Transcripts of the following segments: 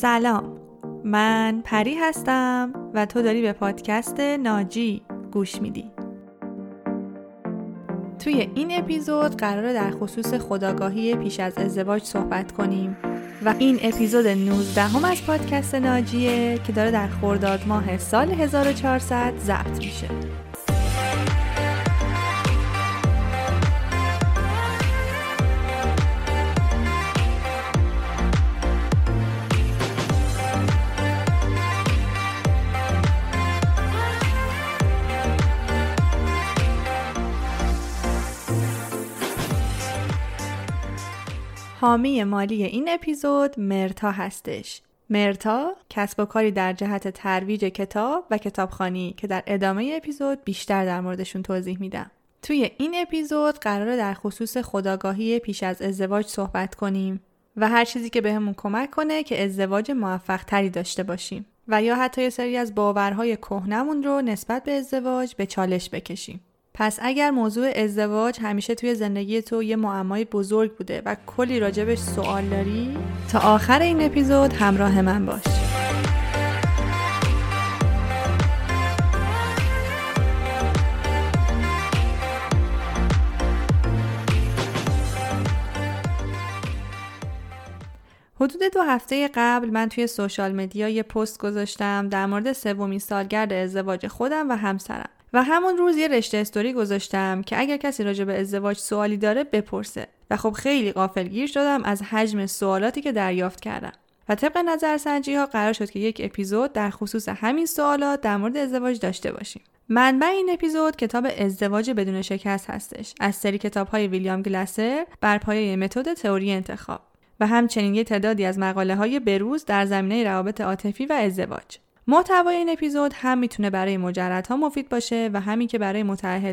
سلام. من پری هستم و تو داری به پادکست ناجی گوش میدی. توی این اپیزود قراره در خصوص خداگاهی پیش از ازدواج صحبت کنیم و این اپیزود 19 هم از پادکست ناجیه که داره در خرداد ماه سال 1400 ضبط میشه. حامی مالی این اپیزود مرتا هستش. مرتا کسب و کاری در جهت ترویج کتاب و کتابخانی که در ادامه اپیزود بیشتر در موردشون توضیح میدم. توی این اپیزود قراره در خصوص خداگاهی پیش از ازدواج صحبت کنیم و هر چیزی که بهمون کمک کنه که ازدواج موفق تری داشته باشیم و یا حتی سری از باورهای کهنمون رو نسبت به ازدواج به چالش بکشیم. پس اگر موضوع ازدواج همیشه توی زندگی تو یه معمای بزرگ بوده و کلی راجبش سوال داری تا آخر این اپیزود همراه من باش. حدود دو هفته قبل من توی سوشال مدیا یه پست گذاشتم در مورد سومین سالگرد ازدواج خودم و همسرم. و همون روز یه رشته استوری گذاشتم که اگر کسی راجع به ازدواج سوالی داره بپرسه. و خب خیلی گیر شدم از حجم سوالاتی که دریافت کردم. و طبق نظرسنجی ها قرار شد که یک اپیزود در خصوص همین سوالات در مورد ازدواج داشته باشیم. منبع این اپیزود کتاب ازدواج بدون شکست هستش. از سری کتاب های ویلیام گلاسر بر پایه متد تئوری انتخاب. و همچنین یه تعدادی از مقاله های بروز در زمینه روابط عاطفی و ازدواج. محتوای این اپیزود هم می‌تونه برای مجردها مفید باشه و همین که برای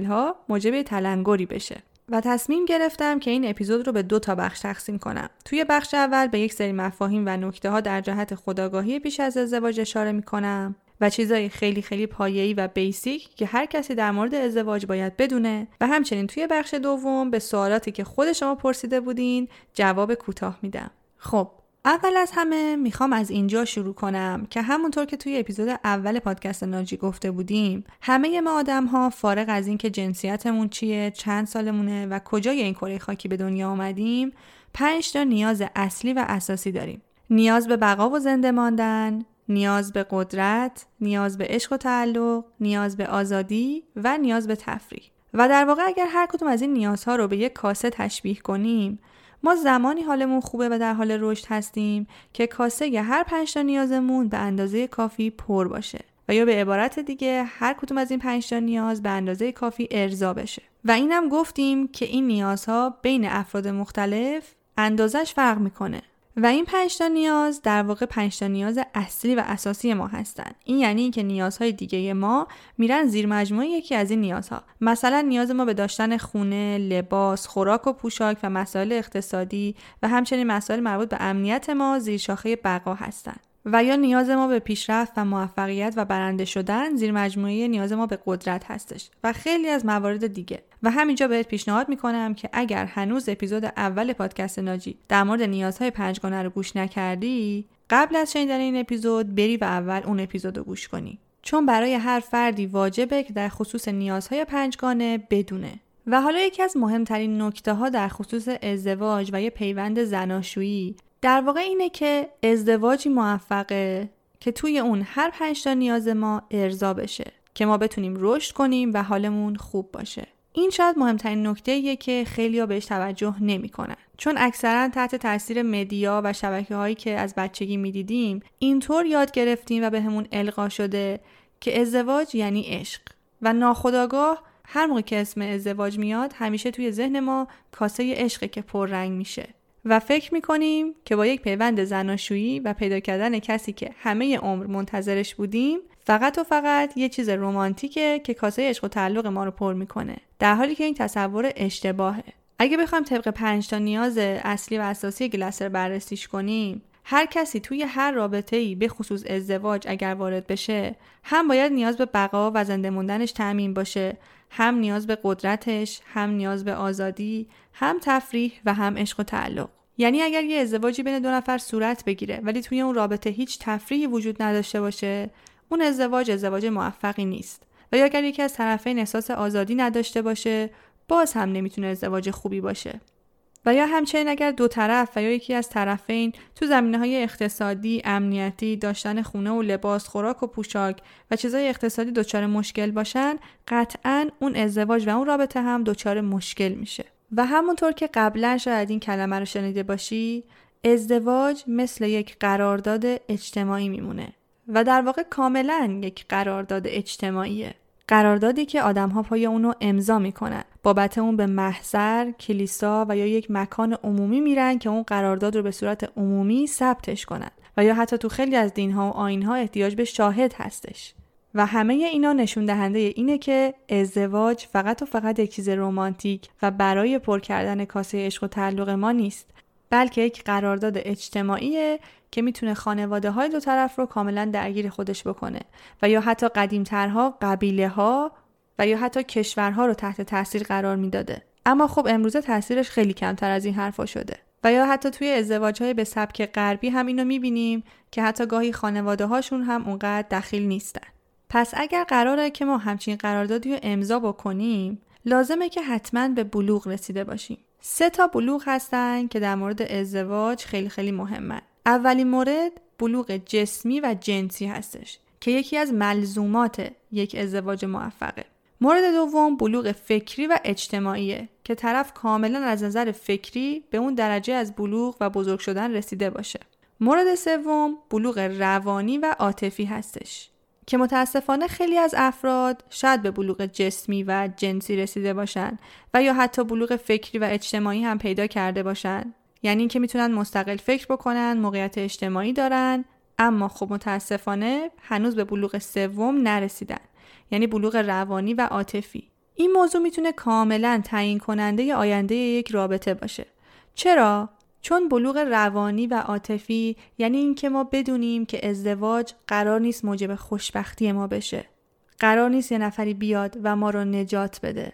ها موجب تلنگری بشه و تصمیم گرفتم که این اپیزود رو به دو تا بخش تقسیم کنم. توی بخش اول به یک سری مفاهیم و نکته ها در جهت خداگاهی پیش از ازدواج اشاره می‌کنم و چیزای خیلی خیلی پایه‌ای و بیسیک که هر کسی در مورد ازدواج باید بدونه و همچنین توی بخش دوم به سوالاتی که خود شما پرسیده بودین جواب کوتاه میدم. خب اول از همه می‌خوام از اینجا شروع کنم که همونطور که توی اپیزود اول پادکست ناجی گفته بودیم همه ما آدم ها فارغ از اینکه جنسیتمون چیه چند سالمونه و کجای این کره خاکی به دنیا آمدیم پنج تا نیاز اصلی و اساسی داریم. نیاز به بقا و زنده ماندن نیاز به قدرت نیاز به عشق و تعلق نیاز به آزادی و نیاز به تفریح. و در واقع اگر هر کدوم از این نیازها رو به یک کاسه تشبیه کنیم ما زمانی حالمون خوبه و در حال رشد هستیم که کاسه هر پنج تا نیازمون به اندازه کافی پر باشه و یا به عبارت دیگه هر کدوم از این پنج تا نیاز به اندازه کافی ارضا بشه. و اینم گفتیم که این نیازها بین افراد مختلف اندازش فرق می‌کنه. و این پنج تا نیاز در واقع پنج تا نیاز اصلی و اساسی ما هستند این یعنی اینکه نیازهای دیگه ما میرن زیر مجموعه یکی از این نیازها. مثلا نیاز ما به داشتن خونه لباس خوراک و پوشاک و مسائل اقتصادی و همچنین مسائل مربوط به امنیت ما زیر شاخه بقا هستند و یا نیاز ما به پیشرفت و موفقیت و برنده شدن زیر مجموعه نیاز ما به قدرت هستش و خیلی از موارد دیگه. و همینجا بهت پیشنهاد می‌کنم که اگر هنوز اپیزود اول پادکست ناجی در مورد نیازهای پنجگانه رو گوش نکردی قبل از شنیدن این اپیزود بری و اول اون اپیزود رو گوش کنی. چون برای هر فردی واجبه که در خصوص نیازهای پنجگانه بدونه. و حالا یکی از مهمترین نکته ها در خصوص ازدواج و یه پیوند زناشویی در واقع اینه که ازدواجی موفقه که توی اون هر پنج نیاز ما ارضا بشه که ما بتونیم رشد کنیم و حالمون خوب باشه. این شاید مهمترین نکته که خیلی ها بهش توجه نمی‌کنن. چون اکثرا تحت تاثیر مدیا و شبکه هایی که از بچگی می‌دیدیم اینطور یاد گرفتیم و بهمون به القا شده که ازدواج یعنی عشق. و ناخداگاه هر موقع که اسم ازدواج میاد همیشه توی ذهن ما کاسه عشقه که پررنگ میشه. و فکر می‌کنیم که با یک پیوند زناشویی و پیدا کردن کسی که همه عمر منتظرش بودیم فقط و فقط یه چیز رمانتیکه که کاسه عشق و تعلق ما رو پر می‌کنه. در حالی که این تصور اشتباهه. اگه بخوایم طبق پنج تا نیاز اصلی و اساسی گلسر بررسیش کنیم هر کسی توی هر رابطه ای به خصوص ازدواج اگر وارد بشه هم باید نیاز به بقا و زنده موندنش تأمین باشه هم نیاز به قدرتش هم نیاز به آزادی هم تفریح و هم عشق و تعلق. یعنی اگر یه ازدواجی بین دو نفر صورت بگیره ولی توی اون رابطه هیچ تفریحی وجود نداشته باشه اون ازدواج ازدواج موفقی نیست. و یا اگر یکی از طرفین احساس آزادی نداشته باشه باز هم نمی‌تونه ازدواج خوبی باشه. و یا همچنین اگر دو طرف و یا یکی از طرفین تو زمینه های اقتصادی، امنیتی، داشتن خونه و لباس، خوراک و پوشاک و چیزای اقتصادی دچار مشکل باشن، قطعا اون ازدواج و اون رابطه هم دچار مشکل میشه. و همونطور که قبلا شاید این کلمه رو شنیده باشی، ازدواج مثل یک قرارداد اجتماعی میمونه و در واقع کاملا یک قرارداد اجتماعیه. قراردادی که آدم ها پای اونو امضا می‌کنن. بابت اون به محضر، کلیسا و یا یک مکان عمومی میرن که اون قرارداد رو به صورت عمومی ثبتش کنن و یا حتی تو خیلی از دین ها و آین ها احتیاج به شاهد هستش. و همه اینا نشون دهنده اینه که ازدواج فقط و فقط یک چیز رمانتیک و برای پر کردن کاسه عشق و تعلق ما نیست بلکه یک قرارداد اجتماعیه که می‌تونه خانواده های دو طرف رو کاملا درگیر خودش بکنه و یا حتی قدیمترها قبیله ها و یا حتی کشورها رو تحت تاثیر قرار می‌داده. اما خب امروزه تاثیرش خیلی کمتر از این حرفا شده و یا حتی توی ازدواج های به سبک غربی هم اینو می‌بینیم که حتی گاهی خانواده هاشون هم اونقدر دخیل نیستن. پس اگر قراره که ما همچین قراردادی رو امضا بکنیم لازمه که حتما به بلوغ رسیده باشیم. سه تا بلوغ هستن که در مورد ازدواج خیلی خیلی مهمن. اولین مورد بلوغ جسمی و جنسی هستش که یکی از ملزومات یک ازدواج موفقه. مورد دوم بلوغ فکری و اجتماعیه که طرف کاملا از نظر فکری به اون درجه از بلوغ و بزرگ شدن رسیده باشه. مورد سوم بلوغ روانی و عاطفی هستش که متاسفانه خیلی از افراد شاید به بلوغ جسمی و جنسی رسیده باشن و یا حتی بلوغ فکری و اجتماعی هم پیدا کرده باشن. یعنی اینکه می‌تونن مستقل فکر بکنن موقعیت اجتماعی دارن اما خب متاسفانه هنوز به بلوغ سوم نرسیدن. یعنی بلوغ روانی و عاطفی. این موضوع می‌تونه کاملا تعیین کننده آینده یک رابطه باشه. چرا؟ چون بلوغ روانی و عاطفی یعنی اینکه ما بدونیم که ازدواج قرار نیست موجب خوشبختی ما بشه. قرار نیست یه نفری بیاد و ما رو نجات بده.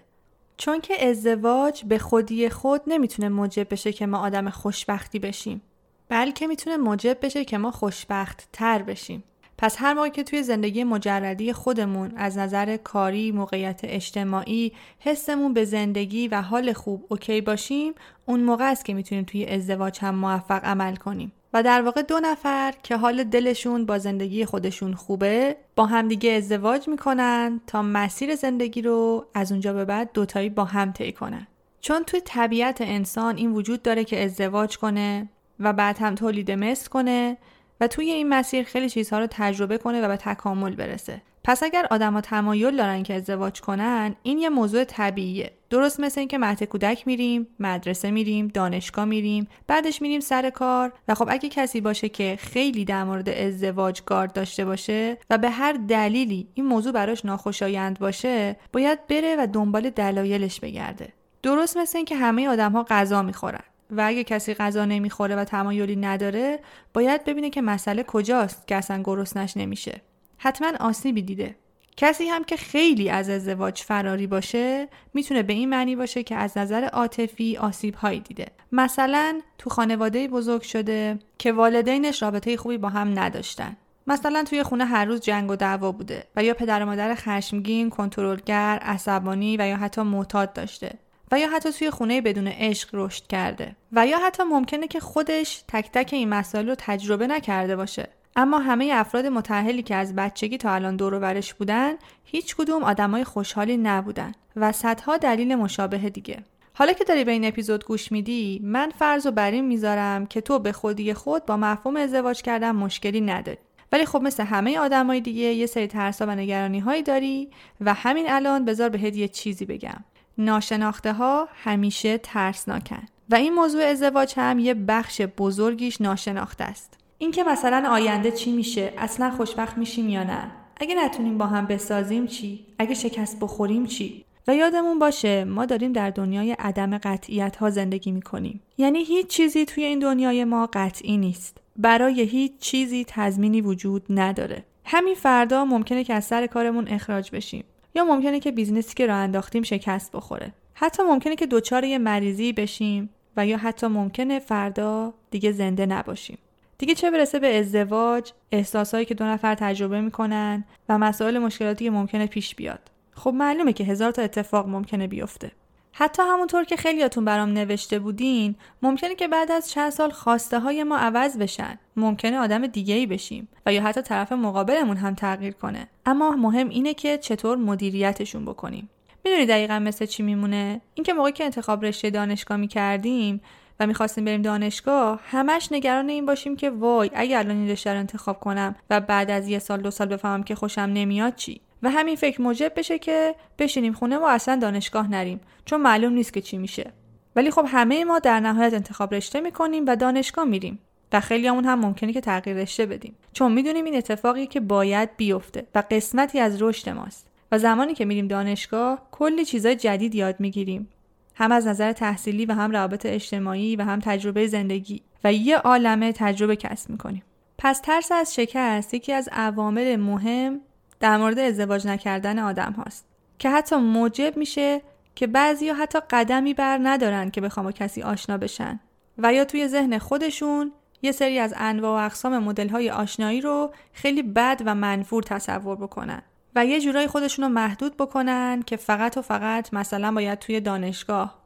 چون که ازدواج به خودی خود نمی‌تونه موجب بشه که ما آدم خوشبختی بشیم بلکه می‌تونه موجب بشه که ما خوشبخت تر بشیم. پس هر موقع که توی زندگی مجردی خودمون از نظر کاری، موقعیت اجتماعی، حسمون به زندگی و حال خوب اوکی باشیم، اون موقع است که می‌تونیم توی ازدواج هم موفق عمل کنیم. و در واقع دو نفر که حال دلشون با زندگی خودشون خوبه با همدیگه ازدواج می‌کنن تا مسیر زندگی رو از اونجا به بعد دوتایی با هم طی کنن چون توی طبیعت انسان این وجود داره که ازدواج کنه و بعد هم تولید مثل کنه و توی این مسیر خیلی چیزها رو تجربه کنه و به تکامل برسه. پس اگر آدما تمایل دارن که ازدواج کنن این یه موضوع طبیعیه. درست مثل اینکه مهد کودک میریم مدرسه میریم دانشگاه میریم بعدش میریم سر کار و خب اگه کسی باشه که خیلی در مورد ازدواج گارد داشته باشه و به هر دلیلی این موضوع براش ناخوشایند باشه باید بره و دنبال دلایلش بگرده. درست مثل اینکه همه آدم ها غذا می‌خورن. و اگه کسی غذا نمی‌خوره و تمایلی نداره باید ببینه که مسئله کجاست که اصلا گرسنش نمیشه. حتما آسیبی دیده. کسی هم که خیلی از ازدواج فراری باشه می‌تونه به این معنی باشه که از نظر عاطفی آسیب هایی دیده. مثلا تو خانواده بزرگ شده که والدینش رابطه خوبی با هم نداشتن. مثلا توی خونه هر روز جنگ و دعوا بوده و یا پدر و مادر خشمگین، کنترلگر، عصبانی و یا حتی معتاد داشته. و یا حتی توی خونه بدون عشق رشد کرده. و یا حتی ممکنه که خودش تک تک این مسائل رو تجربه نکرده باشه. اما همه افراد متأهلی که از بچگی تا الان دور برش بودن هیچ کدوم آدمای خوشحالی نبودن و صدها دلیل مشابه دیگه. حالا که داری به این اپیزود گوش میدی من فرض و بر این می‌ذارم که تو به خودی خود با مفهوم ازدواج کردن مشکلی نداری. ولی خب مثل همه آدمای دیگه یه سری ترسا و نگرانی هایی داری و همین الان بذار بهت یه چیزی بگم. ناشناخته ها همیشه ترسناکن. و این موضوع ازدواج هم یه بخش بزرگیش ناشناخته است. اینکه مثلا آینده چی میشه؟ اصلا خوشبخت میشیم یا نه؟ اگه نتونیم با هم بسازیم چی؟ اگه شکست بخوریم چی؟ و یادمون باشه ما داریم در دنیای عدم قطعیت ها زندگی می‌کنیم. یعنی هیچ چیزی توی این دنیای ما قطعی نیست. برای هیچ چیزی تضمینی وجود نداره. همین فردا ممکنه که از سر کارمون اخراج بشیم. یا ممکنه که business ی که راه انداختیم شکست بخوره. حتی ممکنه که دچار یه مریضی بشیم و یا حتی ممکنه فردا دیگه زنده نباشیم. دیگه چه برسه به ازدواج احساسهایی که دو نفر تجربه می‌کنن و مسائل مشکلاتی که ممکنه پیش بیاد. خب معلومه که هزار تا اتفاق ممکنه بیفته. حتی همونطور که خیلیاتون برام نوشته بودین ممکنه که بعد از چند سال خواسته های ما عوض بشن. ممکنه آدم دیگه ای بشیم و یا حتی طرف مقابلمون هم تغییر کنه. اما مهم اینه که چطور مدیریتشون بکنیم. می‌دونی دقیقا مثل چی میمونه؟ اینکه موقعی که انتخاب رشته دانشگاه می‌کردیم و می‌خواستیم بریم دانشگاه همش نگران این باشیم که وای اگر الان این رشته رو انتخاب کنم و بعد از یه سال دو سال بفهمم که خوشم نمیاد چی؟ و همین فکر موجب بشه که بشینیم خونه و اصلا دانشگاه نریم چون معلوم نیست که چی میشه. ولی خب همه ما در نهایت انتخاب رشته می‌کنیم و دانشگاه میریم و خیلیامون هم ممکنه که تغییر رشته بدیم. چون می‌دونیم این اتفاقی که باید بیفته و قسمتی از رشد ماست و زمانی که میریم دانشگاه کلی چیزای جدید یاد می‌گیریم. هم از نظر تحصیلی و هم روابط اجتماعی و هم تجربه زندگی و یه عالمه تجربه کسب می‌کنیم. پس ترس از شکست یکی از عوامل مهم در مورد ازدواج نکردن آدم هاست. که حتی موجب میشه که بعضی حتی قدمی بر ندارن که بخوام با کسی آشنا بشن. و یا توی ذهن خودشون یه سری از انواع و اقسام مدل های آشنایی رو خیلی بد و منفور تصور بکنن. و یه جورایی خودشون رو محدود بکنن که فقط و فقط مثلا باید توی دانشگاه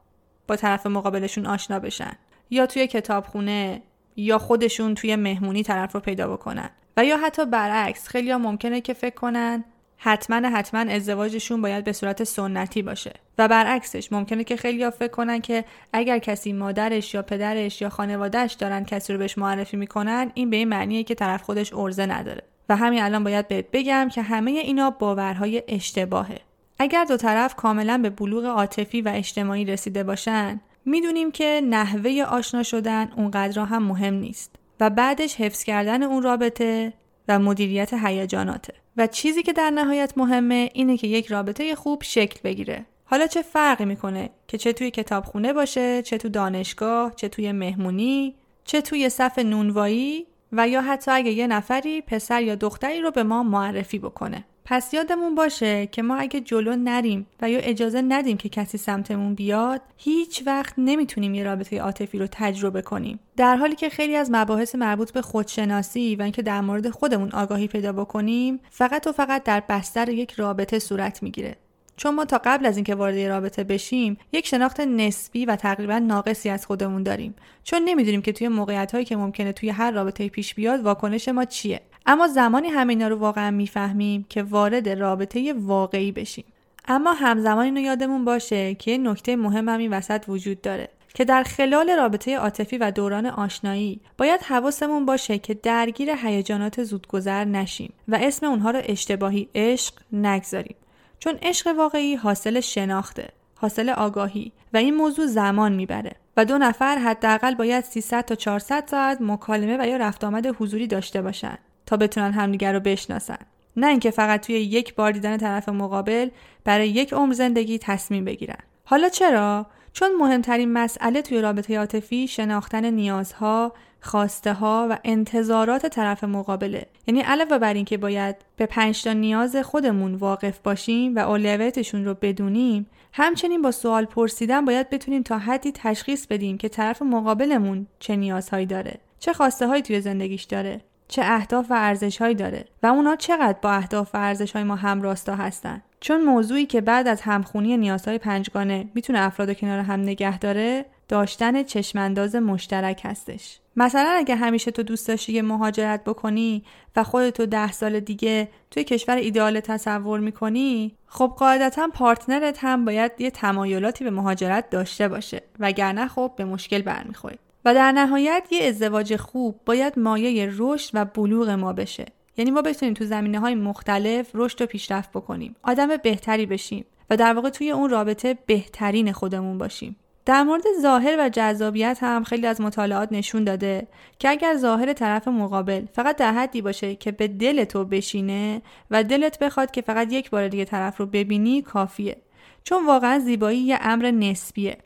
با طرف مقابلشون آشنا بشن. یا توی کتابخونه یا خودشون توی مهمونی طرف رو پیدا بکنن. و یا حتی برعکس خیلی ها ممکنه که فکر کنن حتما حتما ازدواجشون باید به صورت سنتی باشه. و برعکسش ممکنه که خیلی ها فکر کنن که اگر کسی مادرش یا پدرش یا خانوادهش دارن کسی رو بهش معرفی می‌کنن این به این معنیه که طرف خودش ارزه نداره. و همین الان باید بهت بگم که همه اینا باورهای اشتباهه. اگر دو طرف کاملا به بلوغ عاطفی و اجتماعی رسیده باشن می‌دونیم که نحوه آشنا شدن اونقدر هم مهم نیست. و بعدش حفظ کردن اون رابطه و مدیریت هیجاناته. و چیزی که در نهایت مهمه اینه که یک رابطه خوب شکل بگیره. حالا چه فرقی می‌کنه که چه توی کتابخونه باشه چه تو دانشگاه چه توی مهمونی چه توی صف نونوایی و یا حتی اگه یه نفری پسر یا دختری رو به ما معرفی بکنه. پس یادمون باشه که ما اگه جلو نریم و یا اجازه ندیم که کسی سمتمون بیاد هیچ وقت نمی‌تونیم یه رابطه عاطفی رو تجربه کنیم. در حالی که خیلی از مباحث مربوط به خودشناسی و اینکه در مورد خودمون آگاهی پیدا بکنیم فقط و فقط در بستر یک رابطه صورت می‌گیره. چون ما تا قبل از اینکه وارد رابطه بشیم یک شناخت نسبی و تقریبا ناقصی از خودمون داریم. چون نمی‌دونیم که توی موقعیت هایی که ممکنه توی هر رابطه پیش بیاد واکنش ما چیه. اما زمانی همینا رو واقعا می‌فهمیم که وارد رابطه واقعی بشیم. اما همزمان اینو یادمون باشه که یه نکته مهم هم این وسط وجود داره که در خلال رابطه عاطفی و دوران آشنایی باید حواسمون باشه که درگیر هیجانات زودگذر نشیم و اسم اونها رو اشتباهی عشق نگذاریم. چون عشق واقعی حاصل شناخته حاصل آگاهی و این موضوع زمان می‌بره و دو نفر حداقل باید 300 تا 400 ساعت مکالمه و یا رفت آمد حضوری داشته باشن. تا بتونن همدیگر رو بشناسن. نه اینکه فقط توی یک بار دیدن طرف مقابل برای یک عمر زندگی تصمیم بگیرن. حالا چرا؟ چون مهمترین مسئله توی رابطه عاطفی شناختن نیازها خواسته ها و انتظارات طرف مقابله. یعنی علاوه بر اینکه باید به پنج تا نیاز خودمون واقف باشیم و اولویتشون رو بدونیم همچنین با سوال پرسیدن باید بتونیم تا حدی تشخیص بدیم که طرف مقابلمون چه نیازهایی داره چه خواسته هایی توی زندگیش داره. چه اهداف و ارزش هایی داره و اونا چقدر با اهداف و ارزش های ما همراستا هستن. چون موضوعی که بعد از همخونی نیازهای پنجگانه می‌تونه افراد کنار هم نگه داره داشتن چشمانداز مشترک هستش. مثلا اگه همیشه تو دوست داشتی یه مهاجرت بکنی و خودتو ده سال دیگه توی کشور ایدئال تصور می‌کنی خب قاعدتا پارتنرت هم باید یه تمایلاتی به مهاجرت داشته باشه وگرنه خب به مشکل برمیخورید و در نهایت یه ازدواج خوب باید مایه رشد و بلوغ ما بشه. یعنی ما بتونیم تو زمینه های مختلف رشد و پیشرفت بکنیم. آدم بهتری بشیم و در واقع توی اون رابطه بهترین خودمون باشیم. در مورد ظاهر و جذابیت هم خیلی از مطالعات نشون داده که اگر ظاهر طرف مقابل فقط در حدی باشه که به دل تو بشینه و دلت بخواد که فقط یک بار دیگه طرف رو ببینی کافیه. چون واقعا زیبایی یه امر نسبیه.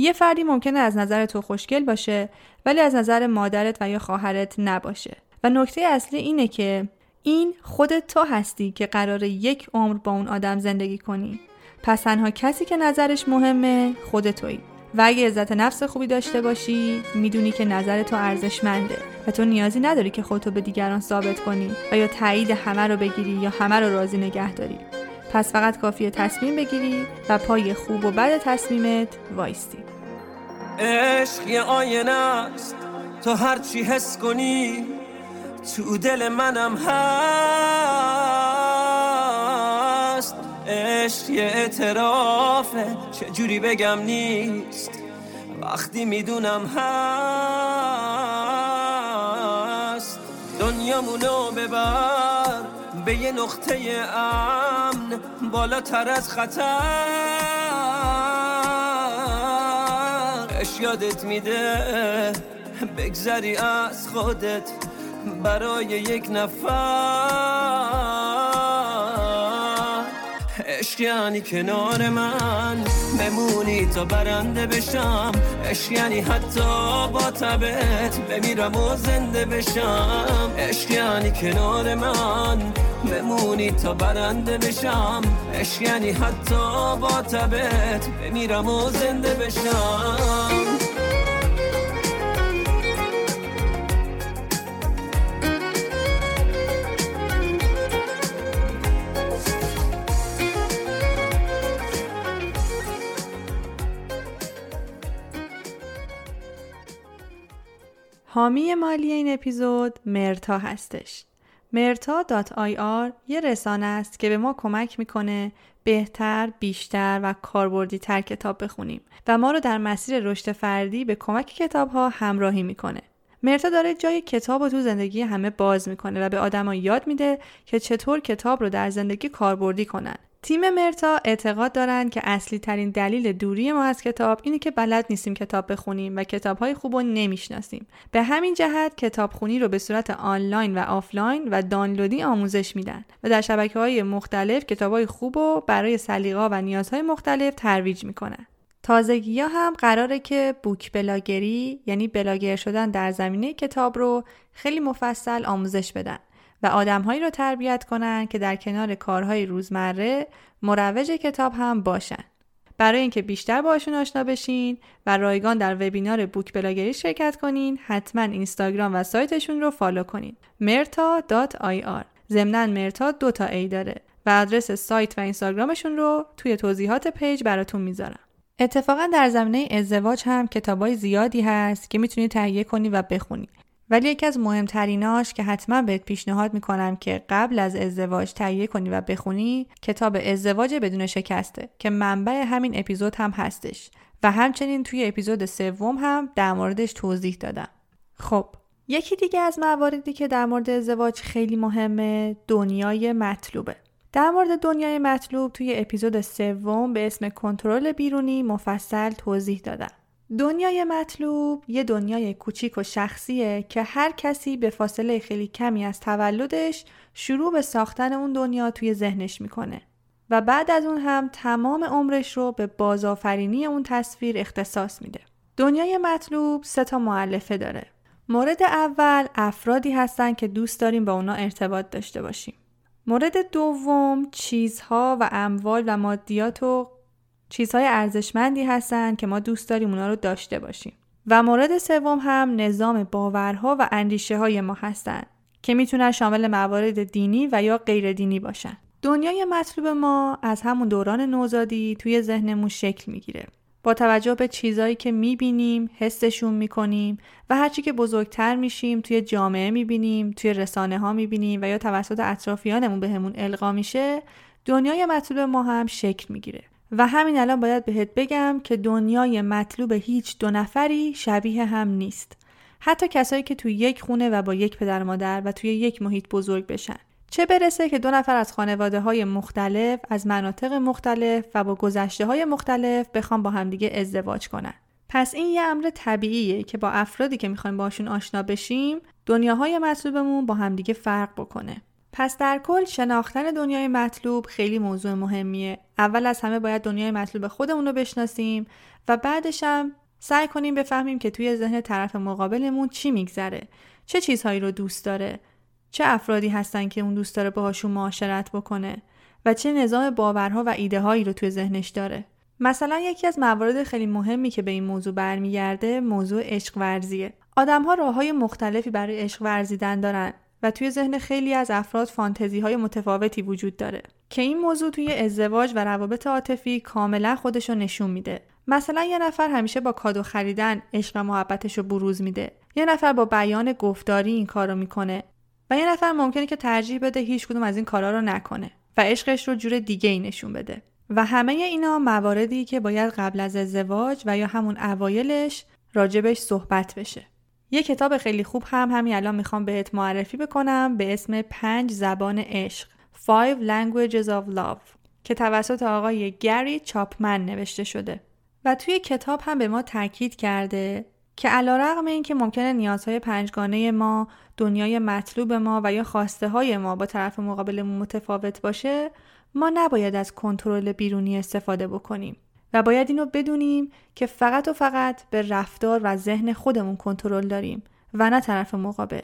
یه فردی ممکنه از نظر تو خوشگل باشه ولی از نظر مادرت و یا خواهرت نباشه. و نکته اصلی اینه که این خودت تو هستی که قرار یک عمر با اون آدم زندگی کنی. پس تنها کسی که نظرش مهمه خود تویی. و اگه عزت نفس خوبی داشته باشی می‌دونی که نظر تو ارزشمنده و تو نیازی نداری که خودتو به دیگران ثابت کنی و یا تایید همه رو بگیری یا همه رو راضی نگه داری. پس فقط کافیه تصمیم بگیری و پای خوب و بد تصمیمت وایستی. عشق یه آینه است. تو هرچی حس کنی تو دل منم هست. عشق یه اعترافه چجوری بگم نیست. وقتی می‌دونم هست دنیامونو ببر. به یه نقطه امن بالاتر از خطر. اش یادت میده بگذری از خودت برای یک نفر. عشق یعنی کنار من بمونی تا برنده بشم. عشق یعنی حتی با تبت بمیرم و زنده بشم. عشق یعنی کنار من بمونی تا برنده بشم عشق یعنی حتی با تبت بمیرم و زنده بشم حامی مالی این اپیزود مرتا هستش. مرتا.ir یه رسانه است که به ما کمک می‌کنه بهتر، بیشتر و کاربردی تر کتاب بخونیم و ما رو در مسیر رشد فردی به کمک کتاب ها همراهی می‌کنه. مرتا داره جای کتاب رو تو زندگی همه باز می‌کنه و به آدما یاد میده که چطور کتاب رو در زندگی کاربردی کنن تیم مرتا اعتقاد دارند که اصلی ترین دلیل دوری ما از کتاب اینه که بلد نیستیم کتاب بخونیم و کتاب های خوب رو نمی‌شناسیم. به همین جهت کتاب خونی رو به صورت آنلاین و آفلاین و دانلودی آموزش میدن و در شبکه های مختلف کتاب های خوب رو برای سلیقه ها و نیازهای مختلف ترویج می‌کنن. تازگی ها هم قراره که book blogger ی یعنی بلاگر شدن در زمینه کتاب رو خیلی مفصل آموزش بدن. و آدمهایی رو تربیت کنن که در کنار کارهای روزمره مروج کتاب هم باشن. برای اینکه بیشتر باشون آشنا بشین و رایگان در وبینار book blogger ی شرکت کنین حتما اینستاگرام و سایتشون رو follow کنین. مرتا.ir ضمنا مرتا دو تا A داره و آدرس سایت و اینستاگرامشون رو توی توضیحات پیج براتون می‌ذارم. اتفاقا در زمینه ازدواج هم کتابای زیادی هست که می‌تونی تهیه کنی و بخونی. ولی یکی از مهمتریناش که حتما بهت پیشنهاد می‌کنم که قبل از ازدواج تهیه کنی و بخونی کتاب ازدواج بدون شکسته که منبع همین اپیزود هم هستش. و همچنین توی اپیزود سوم هم در موردش توضیح دادم. خب یکی دیگه از مواردی که در مورد ازدواج خیلی مهمه دنیای مطلوبه. در مورد دنیای مطلوب توی اپیزود سوم به اسم کنترل بیرونی مفصل توضیح دادم. دنیای مطلوب یه دنیای کوچیک و شخصیه که هر کسی به فاصله خیلی کمی از تولدش شروع به ساختن اون دنیا توی ذهنش می‌کنه و بعد از اون هم تمام عمرش رو به بازآفرینی اون تصویر اختصاص میده. دنیای مطلوب سه تا معلفه داره. مورد اول افرادی هستن که دوست داریم با اونا ارتباط داشته باشیم. مورد دوم چیزها و اموال و مادیات و چیزهای ارزشمندی هستند که ما دوست داریم اونا رو داشته باشیم. و مورد سوم هم نظام باورها و اندیشه های ما هستند که می‌تونن شامل موارد دینی و یا غیر دینی باشن. دنیای مطلوب ما از همون دوران نوزادی توی ذهنمون شکل می‌گیره. با توجه به چیزایی که می‌بینیم، حسشون می‌کنیم و هرچی که بزرگتر میشیم توی جامعه می‌بینیم، توی رسانه ها می‌بینیم و یا توسط اطرافیانمون بهمون القا میشه، دنیای مطلوب ما هم شکل می‌گیره. و همین الان باید بهت بگم که دنیای مطلوب هیچ دو نفری شبیه هم نیست. حتی کسایی که توی یک خونه و با یک پدر مادر و توی یک محیط بزرگ بشن. چه برسه که دو نفر از خانواده های مختلف از مناطق مختلف و با گذشته های مختلف بخوام با همدیگه ازدواج کنن. پس این یه امر طبیعیه که با افرادی که می‌خوایم باشون آشنا بشیم دنیاهای مطلوبمون با همدیگه فرق بکنه. پس در کل شناختن دنیای مطلوب خیلی موضوع مهمیه. اول از همه باید دنیای مطلوب خودمون رو بشناسیم و بعدش هم سعی کنیم بفهمیم که توی ذهن طرف مقابلمون چی میگذره. چه چیزهایی رو دوست داره. چه افرادی هستن که اون دوست داره باهاشون معاشرت بکنه و چه نظام باورها و ایده هایی رو توی ذهنش داره. مثلا یکی از موارد خیلی مهمی که به این موضوع برمیگرده موضوع عشق ورزیه آدم ها راه های مختلفی برای عشق ورزیدن دارن و توی ذهن خیلی از افراد فانتزی های متفاوتی وجود داره که این موضوع توی ازدواج و روابط عاطفی کاملا خودش رو نشون میده. مثلا یه نفر همیشه با کادو خریدن عشق و محبتش رو بروز میده. یه نفر با بیان گفتاری این کارو می‌کنه و یه نفر ممکنه که ترجیح بده هیچ کدوم از این کارا رو نکنه و عشقش رو جور دیگه ای نشون بده. و همه اینا مواردی که باید قبل از ازدواج و یا همون اوایلش راجبش صحبت بشه. یه کتاب خیلی خوب هم همین الان می‌خوام بهت معرفی بکنم به اسم پنج زبان عشق Five Languages of Love که توسط آقای گری چاپمن نوشته شده. و توی کتاب هم به ما تاکید کرده که علا رقم این که ممکنه نیازهای پنجگانه ما، دنیای مطلوب ما و یا خواسته های ما با طرف مقابلمون متفاوت باشه ما نباید از کنترل بیرونی استفاده بکنیم. و باید اینو بدونیم که فقط و فقط به رفتار و ذهن خودمون کنترل داریم و نه طرف مقابل.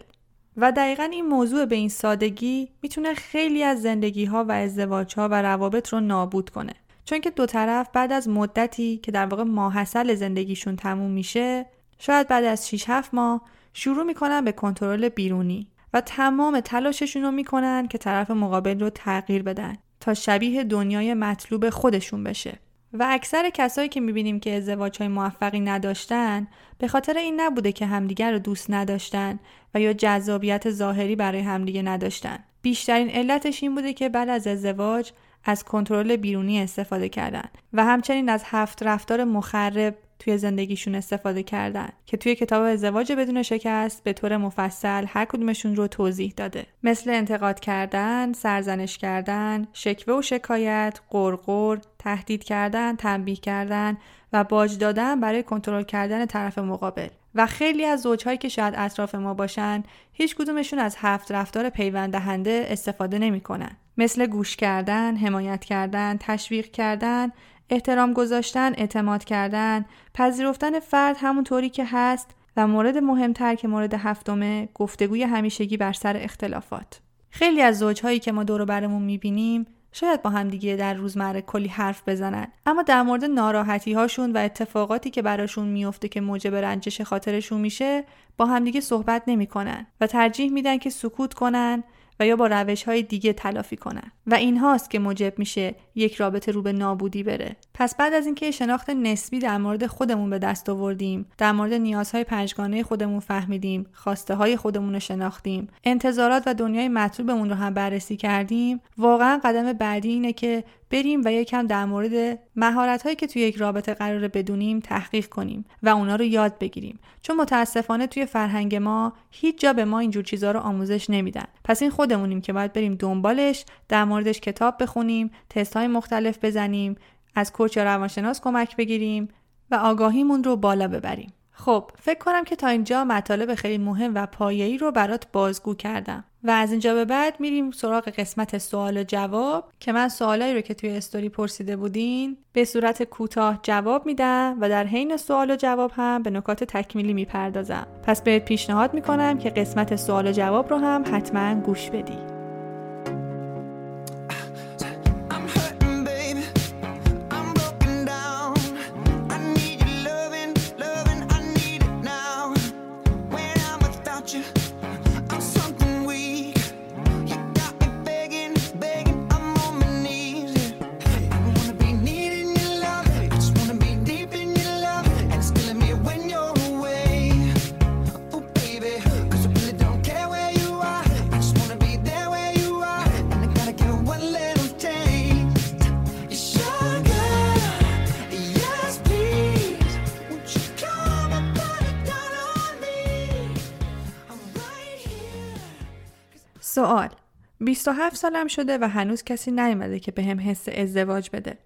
و دقیقا این موضوع به این سادگی می‌تونه خیلی از زندگی ها و ازدواج ها و روابط رو نابود کنه. چون که دو طرف بعد از مدتی که در واقع ماحصل زندگیشون تموم میشه شاید بعد از 6 7 ماه شروع می‌کنن به کنترل بیرونی و تمام تلاششون رو می‌کنن که طرف مقابل رو تغییر بدن تا شبیه دنیای مطلوب خودشون بشه. و اکثر کسایی که می‌بینیم که ازدواج های موفقی نداشتن به خاطر این نبوده که همدیگر رو دوست نداشتن و یا جذابیت ظاهری برای همدیگه نداشتن. بیشترین علتش این بوده که بعد از ازدواج از کنترل بیرونی استفاده کردن و همچنین از هفت رفتار مخرب توی زندگیشون استفاده کردن که توی کتاب ازدواج بدون شکست به طور مفصل هر کدومشون رو توضیح داده. مثل انتقاد کردن، سرزنش کردن، شکوه و شکایت، قرقر، تهدید کردن، تنبیه کردن و باج دادن برای کنترل کردن طرف مقابل. و خیلی از زوجهایی که شاید اطراف ما باشن هیچ کدومشون از هفت رفتار پیوند دهنده استفاده نمی‌کنن. مثل گوش کردن، حمایت کردن، تشویق کردن، احترام گذاشتن، اعتماد کردن، پذیرفتن فرد همونطوری که هست و مورد مهمتر که مورد هفتمه گفتگوی همیشگی بر سر اختلافات. خیلی از زوجهایی که ما دور برمون می‌بینیم شاید با همدیگه در روزمره کلی حرف بزنن اما در مورد ناراحتی هاشون و اتفاقاتی که براشون میفته که موجب رنجش خاطرشون میشه با همدیگه صحبت نمی‌کنن و ترجیح میدن که سکوت کنن و یا با روش های دیگه تلافی کنن. و این هاست که موجب میشه یک رابطه رو به نابودی بره. پس بعد از اینکه شناخت نسبی در مورد خودمون به دست آوردیم در مورد نیازهای پنجگانه خودمون فهمیدیم خواسته های خودمون رو شناختیم انتظارات و دنیای مطلوبمون رو هم بررسی کردیم واقعا قدم بعدی اینه که بریم و یکم در مورد مهارت هایی که توی یک رابطه قرار بدونیم تحقیق کنیم و اونا رو یاد بگیریم. چون متاسفانه توی فرهنگ ما هیچ جا به ما اینجور چیزها رو آموزش نمیدن. پس این خودمونیم که باید بریم دنبالش در موردش کتاب بخونیم تست های مختلف بزنیم از کوچ یا روانشناس کمک بگیریم و آگاهیمون رو بالا ببریم. خب فکر کنم که تا اینجا مطالب خیلی مهم و پایه‌ای رو برات بازگو کردم. و از اینجا به بعد میریم سراغ قسمت سوال و جواب که من سوالایی رو که توی استوری پرسیده بودین به صورت کوتاه جواب میدم و در حین سوال و جواب هم به نکات تکمیلی می‌پردازم. پس بهت پیشنهاد می‌کنم که قسمت سوال و جواب رو هم حتما گوش بدی. سوال 27 سالم شده و هنوز کسی نیومده که به هم حس ازدواج بده.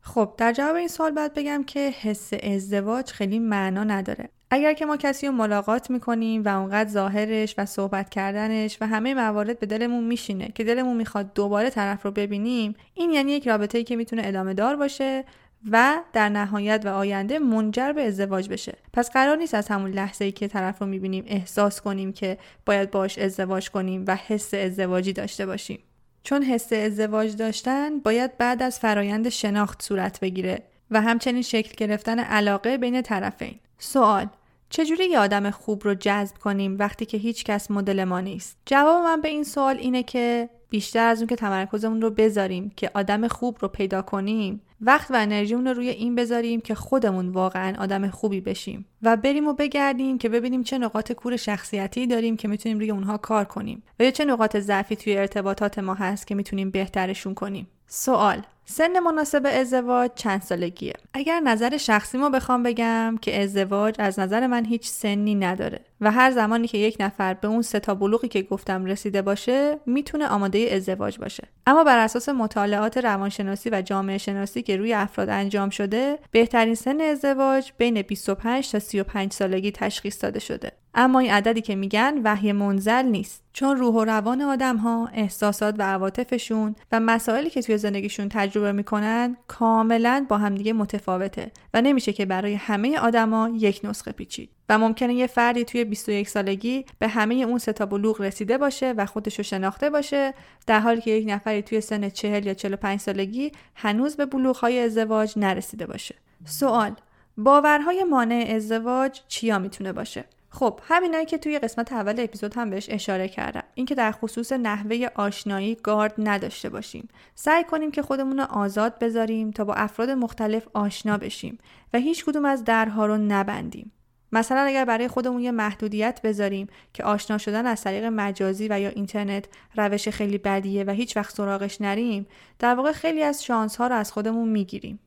خب در جواب این سوال باید بگم که حس ازدواج خیلی معنا نداره. اگر که ما کسی رو ملاقات می‌کنیم و اونقدر ظاهرش و صحبت کردنش و همه موارد به دلمون میشینه که دلمون می‌خواد دوباره طرف رو ببینیم این یعنی یک رابطه ای که می‌تونه ادامه دار باشه و در نهایت و آینده منجر به ازدواج بشه پس قرار نیست از همون لحظه ای که طرف رو می‌بینیم احساس کنیم که باید باش ازدواج کنیم و حس ازدواجی داشته باشیم چون حس ازدواج داشتن باید بعد از فرایند شناخت صورت بگیره و همچنین شکل گرفتن علاقه بین طرفین. سوال چجوری یه آدم خوب رو جذب کنیم وقتی که هیچ کس مدل ما نیست؟ جواب من به این سوال اینه که بیشتر از اون که تمرکزمون رو بذاریم که آدم خوب رو پیدا کنیم وقت و انرژیمون رو روی این بذاریم که خودمون واقعا آدم خوبی بشیم و بریم و بگردیم که ببینیم چه نقاط کور شخصیتی داریم که می‌تونیم روی اونها کار کنیم و یا چه نقاط ضعفی توی ارتباطات ما هست که می‌تونیم بهترشون کنیم. سوال سن مناسب ازدواج چند سالگیه؟ اگر نظر شخصی ما بخوام بگم که ازدواج از نظر من هیچ سنی نداره و هر زمانی که یک نفر به اون سه تا بلوغی که گفتم رسیده باشه می‌تونه آماده ازدواج باشه. اما بر اساس مطالعات روانشناسی و جامعه شناسی که روی افراد انجام شده بهترین سن ازدواج بین 25 تا 35 سالگی تشخیص داده شده. اما این عددی که میگن وحی منزل نیست. چون روح و روان آدم ها احساسات و عواطفشون و مسائلی که توی زندگیشون تجربه می‌کنن کاملا با همدیگه متفاوته و نمیشه که برای همه آدما یک نسخه پیچید و ممکنه یه فردی توی 21 سالگی به همه اون ستا بلوغ رسیده باشه و خودشو شناخته باشه در حالی که یک نفری توی سن 40 یا 45 سالگی هنوز به های ازدواج نرسیده باشه. سوال باورهای مانع ازدواج چیا می‌تونه باشه؟ خب همینایی که توی قسمت اول اپیزود هم بهش اشاره کردم. اینکه در خصوص نحوه آشنایی گارد نداشته باشیم. سعی کنیم که خودمون رو آزاد بذاریم تا با افراد مختلف آشنا بشیم و هیچ کدوم از درها رو نبندیم. مثلا اگر برای خودمون یه محدودیت بذاریم که آشنا شدن از طریق مجازی و یا اینترنت روش خیلی بدیه و هیچ وقت سراغش نریم در واقع خیلی از شانس ها رو از خودمون می‌گیریم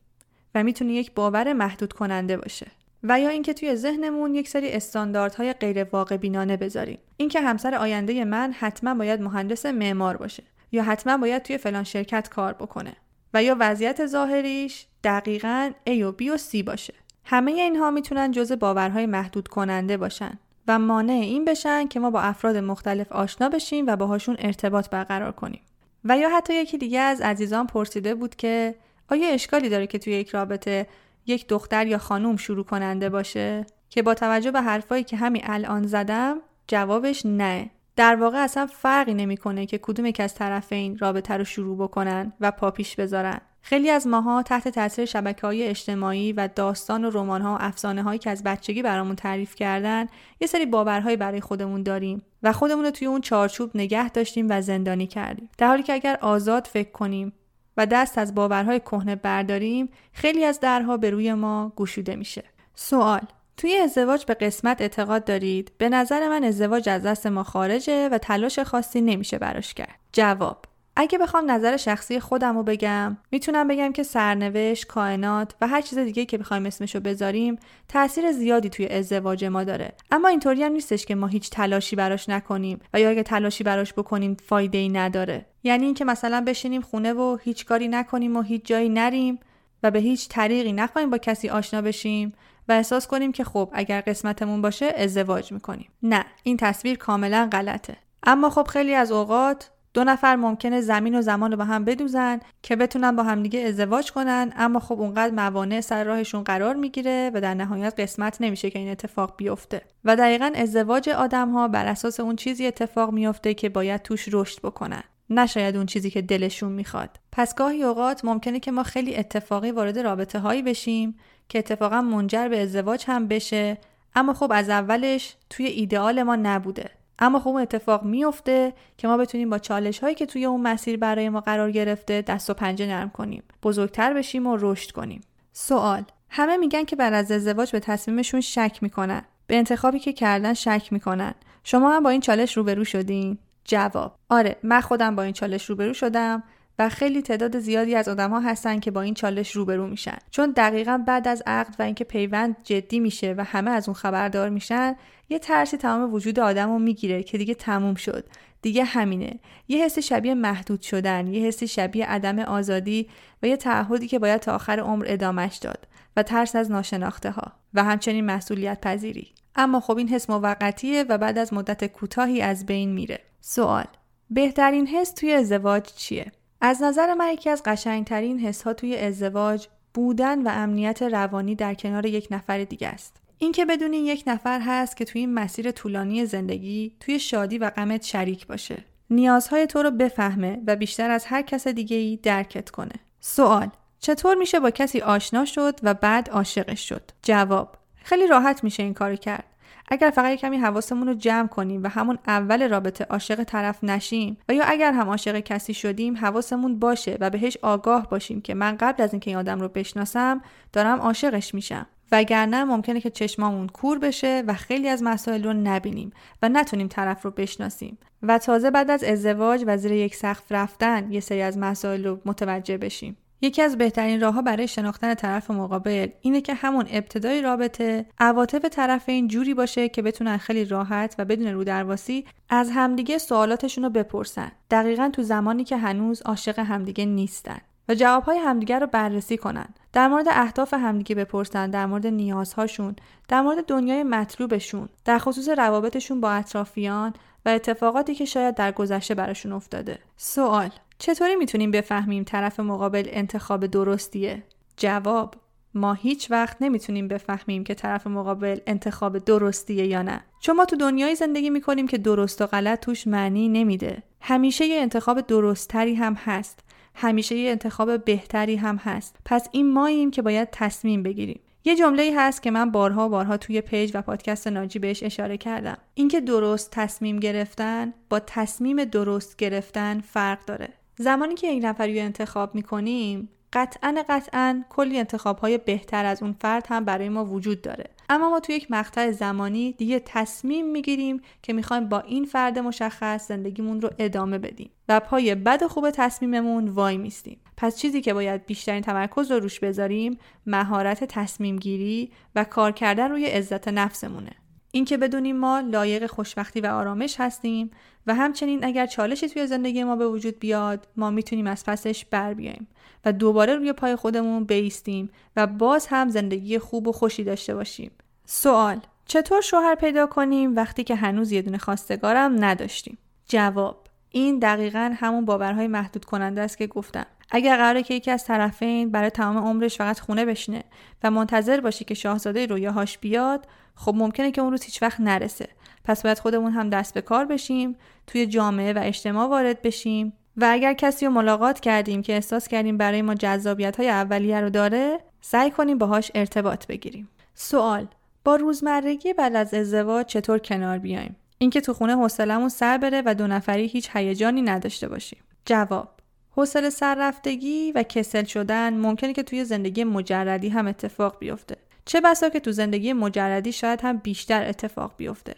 و می‌تونه یک باور محدود کننده باشه. و یا اینکه توی ذهنمون یک سری استانداردهای غیر واقع بینانه بذاریم. اینکه همسر آینده من حتما باید مهندس معمار باشه یا حتما باید توی فلان شرکت کار بکنه و یا وضعیت ظاهریش دقیقا A و B و C باشه. همه اینها می‌تونن جز باورهای محدود کننده باشن و مانع این بشن که ما با افراد مختلف آشنا بشیم و باهاشون ارتباط برقرار کنیم. و یا حتی یکی دیگه از عزیزان پرسیده بود که آیا اشکالی داره که توی یک رابطه یک دختر یا خانوم شروع کننده باشه؟ که با توجه به حرفایی که همین الان زدم جوابش نه. در واقع اصلا فرقی نمی‌کنه که کدوم یک از طرفین رابطه رو شروع بکنن و پاپیش بذارن. خیلی از ماها تحت تاثیر شبکه های اجتماعی و داستان و رمان ها و افسانه هایی که از بچگی برامون تعریف کردن یه سری باورهایی برای خودمون داریم و خودمون رو توی اون چارچوب نگه داشتیم و زندانی کردیم. در حالی که اگر آزاد فکر کنیم و دست از باورهای کهنه برداریم خیلی از درها به روی ما گشوده میشه. سوال توی ازدواج به قسمت اعتقاد دارید؟ به نظر من ازدواج از دست ما خارجه و تلاش خاصی نمیشه براش کرد. جواب اگه بخوام نظر شخصی خودم رو بگم می‌تونم بگم که سرنوشت کائنات و هر چیز دیگه که بخوایم اسمشو بذاریم تاثیر زیادی توی ازدواج ما داره. اما اینطوری هم نیستش که ما هیچ تلاشی براش نکنیم و یا اگه تلاشی براش بکنیم فایده ای نداره. یعنی اینکه مثلا بشینیم خونه و هیچ کاری نکنیم و هیچ جایی نریم و به هیچ طریقی نخواهیم با کسی آشنا بشیم و احساس کنیم که خب اگر قسمتمون باشه ازدواج می‌کنیم. نه این تصویر کاملا غلطه. اما خب خیلی از اوقات دو نفر ممکنه زمین و زمان رو با هم بدوزن که بتونن با همدیگه ازدواج کنن اما خب اونقدر موانع سر راهشون قرار می‌گیره و در نهایت قسمت نمیشه که این اتفاق بیفته. و دقیقا ازدواج آدم ها بر اساس اون چیزی اتفاق میفته که باید توش رشد بکنن. نه شاید اون چیزی که دلشون می‌خواد. پس گاهی اوقات ممکنه که ما خیلی اتفاقی وارد رابطه هایی بشیم که اتفاقا منجر به ازدواج هم بشه اما خب از اولش توی ایدئال ما نبوده. اما خب اون اتفاق میفته که ما بتونیم با چالش هایی که توی اون مسیر برای ما قرار گرفته دست و پنجه نرم کنیم بزرگتر بشیم و رشد کنیم. سوال همه میگن که بعد از ازدواج به تصمیمشون شک می‌کنن. به انتخابی که کردن شک می‌کنن. شما هم با این چالش روبرو شدین؟ جواب. آره من خودم با این چالش روبرو شدم و خیلی تعداد زیادی از آدم هستن که با این چالش روبرو میشن. چون دقیقا بعد از عقد و اینکه پیوند جدی میشه و همه از اون خبردار میشن یه ترسی تمام وجود آدم رو می‌گیره که دیگه تموم شد. دیگه همینه. یه حس شبیه محدود شدن یه حس شبیه عدم آزادی و یه تعهدی که باید تا آخر عمر ادامش داد. و ترس از ناشناخته ها و همچنین مسئولیت پذیری اما خب این حس موقتیه و بعد از مدت کوتاهی از بین میره سوال بهترین حس توی ازدواج چیه از نظر من یکی از قشنگترین حس ها توی ازدواج بودن و امنیت روانی در کنار یک نفر دیگه است. اینکه بدونین یک نفر هست که توی این مسیر طولانی زندگی توی شادی و غمت شریک باشه. نیازهای تو رو بفهمه و بیشتر از هر کس دیگه ای درکت کنه. سوال چطور میشه با کسی آشنا شد و بعد عاشقش شد؟ جواب خیلی راحت میشه این کارو کرد. اگر فقط کمی حواسمون رو جمع کنیم و همون اول رابطه عاشق طرف نشیم و یا اگر هم عاشق کسی شدیم حواسمون باشه و بهش آگاه باشیم که من قبل از اینکه این آدم رو بشناسم دارم عاشقش میشم. وگرنه ممکنه که چشمامون کور بشه و خیلی از مسائل رو نبینیم و نتونیم طرف رو بشناسیم. و تازه بعد از ازدواج و زیر یک سقف رفتن یه سری از مسائل رو متوجه بشیم. یکی از بهترین راهها برای شناختن طرف مقابل اینه که همون ابتدای رابطه عواطف طرفین جوری باشه که بتونن خیلی راحت و بدون رو درواسی از همدیگه سوالاتشون رو بپرسن. دقیقا تو زمانی که هنوز عاشق همدیگه نیستن و جوابهای همدیگه رو بررسی کنن. در مورد اهداف همدیگه بپرسن در مورد نیازهاشون در مورد دنیای مطلوبشون در خصوص روابطشون با اطرافیان و اتفاقاتی که شاید در گذشته براشون افتاده. سوال چطوری می‌تونیم بفهمیم طرف مقابل انتخاب درستیه؟ جواب ما هیچ وقت نمی‌تونیم بفهمیم که طرف مقابل انتخاب درستیه یا نه. چون ما تو دنیای زندگی می‌کنیم که درست و غلط توش معنی نمیده. همیشه یه انتخاب درستتری هم هست. همیشه یه انتخاب بهتری هم هست. پس این ماییم که باید تصمیم بگیریم. یه جمله هست که من بارها بارها توی پیج و پادکست ناجی بهش اشاره کردم. اینکه درست تصمیم گرفتن با تصمیم درست گرفتن فرق داره. زمانی که یک نفری رو انتخاب می‌کنیم قطعا قطعا کلی انتخاب های بهتر از اون فرد هم برای ما وجود داره. اما ما توی یک مقطع زمانی دیگه تصمیم می‌گیریم که می‌خوایم با این فرد مشخص زندگیمون رو ادامه بدیم و پای بد خوب تصمیممون وای میستیم پس چیزی که باید بیشترین تمرکز رو روش بذاریم مهارت تصمیم گیری و کار کردن روی عزت نفسمونه. اینکه بدونیم ما لایق خوشبختی و آرامش هستیم و همچنین اگر چالشی توی زندگی ما به وجود بیاد ما می‌تونیم از پسش بر بیایم و دوباره روی پای خودمون بیستیم و باز هم زندگی خوب و خوشی داشته باشیم. سوال چطور شوهر پیدا کنیم وقتی که هنوز یه دونه خواستگارم نداشتیم؟ جواب این دقیقا همون باورهای محدود کننده است که گفتم. اگر قراره که یکی از طرفین برای تمام عمرش فقط خونه بشینه و منتظر باشی که شاهزاده رویاهاش بیاد خب ممکنه که اون روز هیچ وقت نرسه. پس باید خودمون هم دست به کار بشیم توی جامعه و اجتماع وارد بشیم. و اگر کسی رو ملاقات کردیم که احساس کردیم برای ما جذابیت های اولیه رو داره سعی کنیم باهاش ارتباط بگیریم. سوال با روزمرگی بعد از ازدواج چطور کنار بیایم؟ اینکه تو خونه حوصلمون سر بره و دو نفری هیچ هیجانی نداشته باشیم. جواب حوصله سر رفتگی و کسل شدن ممکنه که توی زندگی مجردی هم اتفاق بیفته. چه بسا که تو زندگی مجردی شاید هم بیشتر اتفاق بیفته.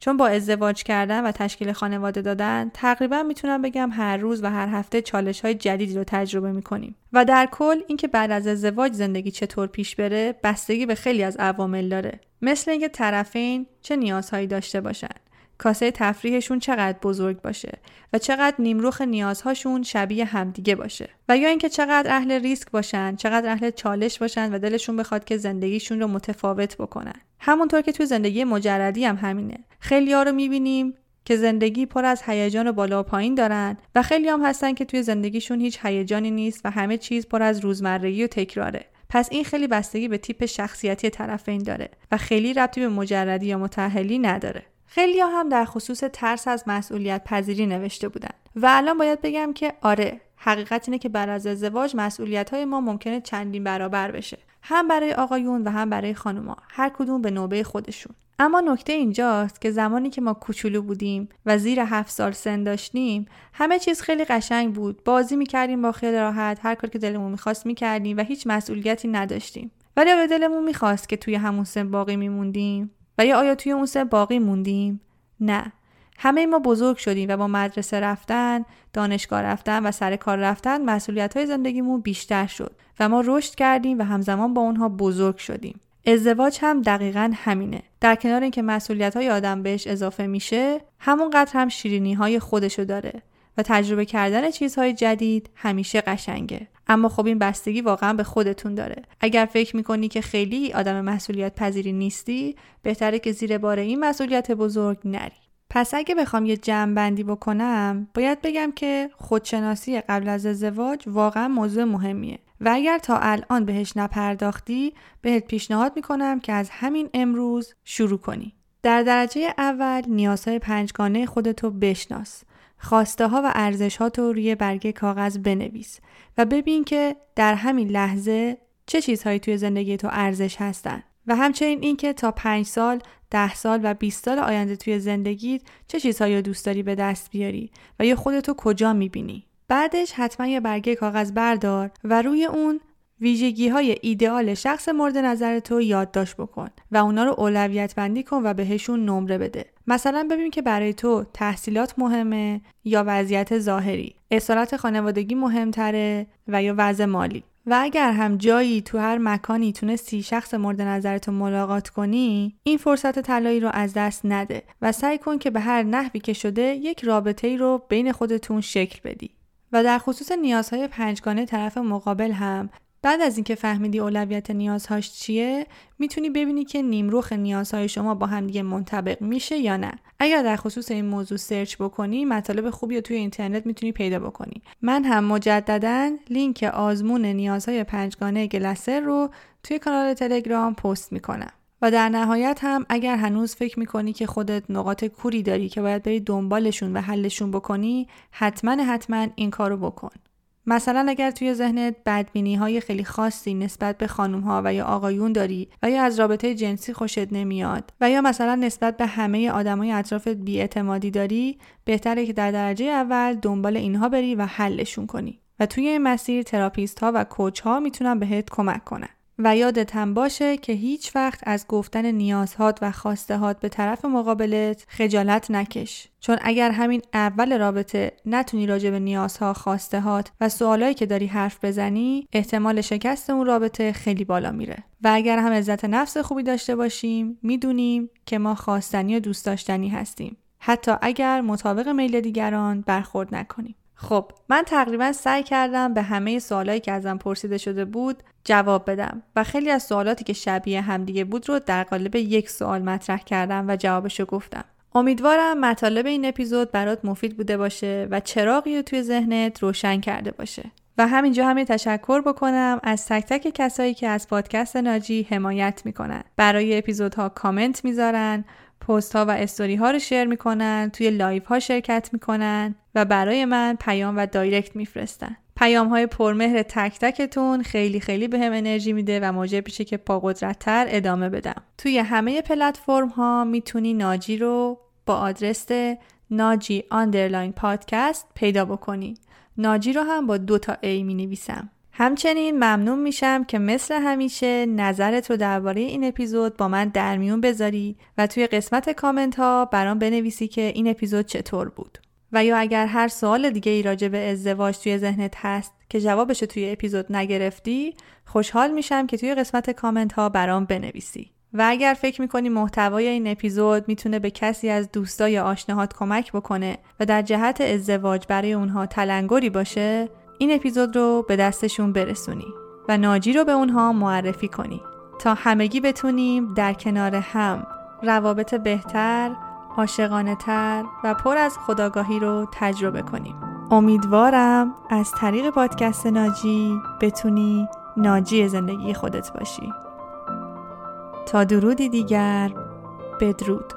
چون با ازدواج کردن و تشکیل خانواده دادن تقریبا می‌تونم بگم هر روز و هر هفته چالش های جدیدی رو تجربه می‌کنیم. و در کل اینکه بعد از ازدواج زندگی چطور پیش بره بستگی به خیلی از عوامل داره. مثل اینکه طرفین چه نیازهایی داشته باشن. کاسه تفریحشون چقدر بزرگ باشه و چقدر نیمروخ نیازهاشون شبیه همدیگه باشه. و یا اینکه چقدر اهل ریسک باشن چقدر اهل چالش باشن و دلشون بخواد که زندگیشون رو متفاوت بکنن. همونطور که توی زندگی مجردی هم همینه. خیلی ها رو می‌بینیم که زندگی پر از هیجان و بالا و پایین دارن و خیلی هم هستن که توی زندگیشون هیچ هیجانی نیست و همه چیز پر از روزمرگی و تکراره. پس این خیلی بستگی به تیپ شخصیتی طرفین داره و خیلی ربطی به مجردی یا متحلی نداره. خیلی هم در خصوص ترس از مسئولیت پذیری نوشته بودن و الان باید بگم که آره حقیقت اینه که بعد از ازدواج مسئولیت های ما ممکنه چندین برابر بشه. هم برای آقایون و هم برای خانوما. هر کدوم به نوبه خودشون. اما نکته اینجاست که زمانی که ما کوچولو بودیم و زیر هفت سال سن داشتیم همه چیز خیلی قشنگ بود. بازی می‌کردیم با خیلی راحت هر کار که دلمون می‌خواست می‌کردیم و هیچ مسئولیتی نداشتیم. ولی آیا دلمون می‌خواست که توی همون سن باقی میموندیم؟ و یا آیا توی اون سه باقی موندیم؟ نه. همه ما بزرگ شدیم و با مدرسه رفتن، دانشگاه رفتن و سر کار رفتن مسئولیت های زندگیمون بیشتر شد و ما رشد کردیم و همزمان با اونها بزرگ شدیم. ازدواج هم دقیقا همینه. در کنار اینکه مسئولیت های آدم بهش اضافه میشه، همونقدر هم شیرینی های خودشو داره و تجربه کردن چیزهای جدید همیشه قشنگه. اما خب این بستگی واقعا به خودتون داره. اگر فکر می‌کنی که خیلی آدم مسئولیت پذیری نیستی بهتره که زیر بار این مسئولیت بزرگ نری. پس اگه بخوام یه جمع بندی بکنم باید بگم که خودشناسی قبل از ازدواج واقعا موضوع مهمیه. و اگر تا الان بهش نپرداختی بهت پیشنهاد می‌کنم که از همین امروز شروع کنی. در درجه اول نیازهای پنجگانه خودتو بشناس. خواسته ها و ارزش ها تو روی برگه کاغذ بنویس و ببین که در همین لحظه چه چیزهایی توی زندگی تو ارزش هستن و همچنین اینکه تا پنج سال، ده سال و 20 سال آینده توی زندگیت چه چیزهایی رو دوست داری به دست بیاری و یا خودتو کجا می‌بینی. بعدش حتما یه برگه کاغذ بردار و روی اون ویژگی های ایدئال شخص مورد نظر تو یادداشت بکن و اونا رو اولویت بندی کن و بهشون نمره بده. مثلا ببین که برای تو تحصیلات مهمه یا وضعیت ظاهری، اصالت خانوادگی مهمتره و یا وضع مالی. و اگر هم جایی تو هر مکانی تونستی شخص مورد نظرتو ملاقات کنی این فرصت طلایی رو از دست نده و سعی کن که به هر نحوی که شده یک رابطه ای رو بین خودتون شکل بدی و در خصوص نیازهای پنجگانه طرف مقابل هم بعد از اینکه فهمیدی اولویت نیازهاش چیه می‌تونی ببینی که نیمروخ نیازهای شما با هم دیگه منطبق میشه یا نه. اگر در خصوص این موضوع سرچ بکنی مطالب خوبی رو توی اینترنت می‌تونی پیدا بکنی. من هم مجددا لینک آزمون نیازهای پنجگانه گلسر رو توی کانال تلگرام پست می‌کنم. و در نهایت هم اگر هنوز فکر می‌کنی که خودت نقاط کوری داری که باید بری دنبالشون و حلشون بکنی حتما حتما این کارو بکن. مثلا اگر توی ذهنت بدبینی های خیلی خاصی نسبت به خانوم ها و یا آقایون داری و یا از رابطه جنسی خوشت نمیاد و یا مثلا نسبت به همه آدمای اطرافت بی اعتمادی داری بهتره که در درجه اول دنبال اینها بری و حلشون کنی. و توی این مسیر therapist ها و coach ها می‌تونن بهت کمک کنن. و یادت هم باشه که هیچ وقت از گفتن نیازهات و خواستهات به طرف مقابلت خجالت نکش. چون اگر همین اول رابطه نتونی راجع به نیازها خواستهات و سوالایی که داری حرف بزنی احتمال شکست اون رابطه خیلی بالا میره. و اگر هم عزت نفس خوبی داشته باشیم می‌دونیم که ما خواستنی و دوست داشتنی هستیم. حتی اگر مطابق میل دیگران برخورد نکنیم. خب من تقریبا سعی کردم به همه سوالایی که ازم پرسیده شده بود جواب بدم و خیلی از سوالاتی که شبیه همدیگه بود رو در قالب یک سوال مطرح کردم و جوابشو گفتم. امیدوارم مطالب این اپیزود برات مفید بوده باشه و چراغی رو توی ذهنت روشن کرده باشه. و همینجا همین تشکر بکنم از تک تک کسایی که از پادکست ناجی حمایت می‌کنن. برای اپیزودها کامنت می‌ذارن پست ها و استوری ها رو share می‌کنن توی live ها شرکت می‌کنن. و برای من پیام و direct میفرستن. پیام های پرمهر تک تکتون خیلی خیلی بهم انرژی میده و موجب میشه که پا تر ادامه بدم. توی همه پلتفرم ها می‌تونی ناجی رو با آدرس ناجی underline podcast پیدا بکنی. ناجی رو هم با دو تا A می نویسم همچنین ممنون میشم که مثل همیشه نظرت رو درباره این اپیزود با من در میون بذاری و توی قسمت کامنت ها برام بنویسی که این اپیزود چطور بود. و یا اگر هر سوال دیگه ای راجع به ازدواج توی ذهنت هست که جوابش توی اپیزود نگرفتی خوشحال میشم که توی قسمت کامنت ها برام بنویسی. و اگر فکر می‌کنی محتوای این اپیزود می‌تونه به کسی از دوستا یا آشناهات کمک بکنه و در جهت ازدواج برای اونها تلنگری باشه این اپیزود رو به دستشون برسونی و ناجی رو به اونها معرفی کنی تا همگی بتونیم در کنار هم روابط بهتر، عاشقانه تر و پر از خداگاهی رو تجربه کنیم. امیدوارم از طریق پادکست ناجی بتونی ناجی زندگی خودت باشی. تا درودی دیگر بدرود.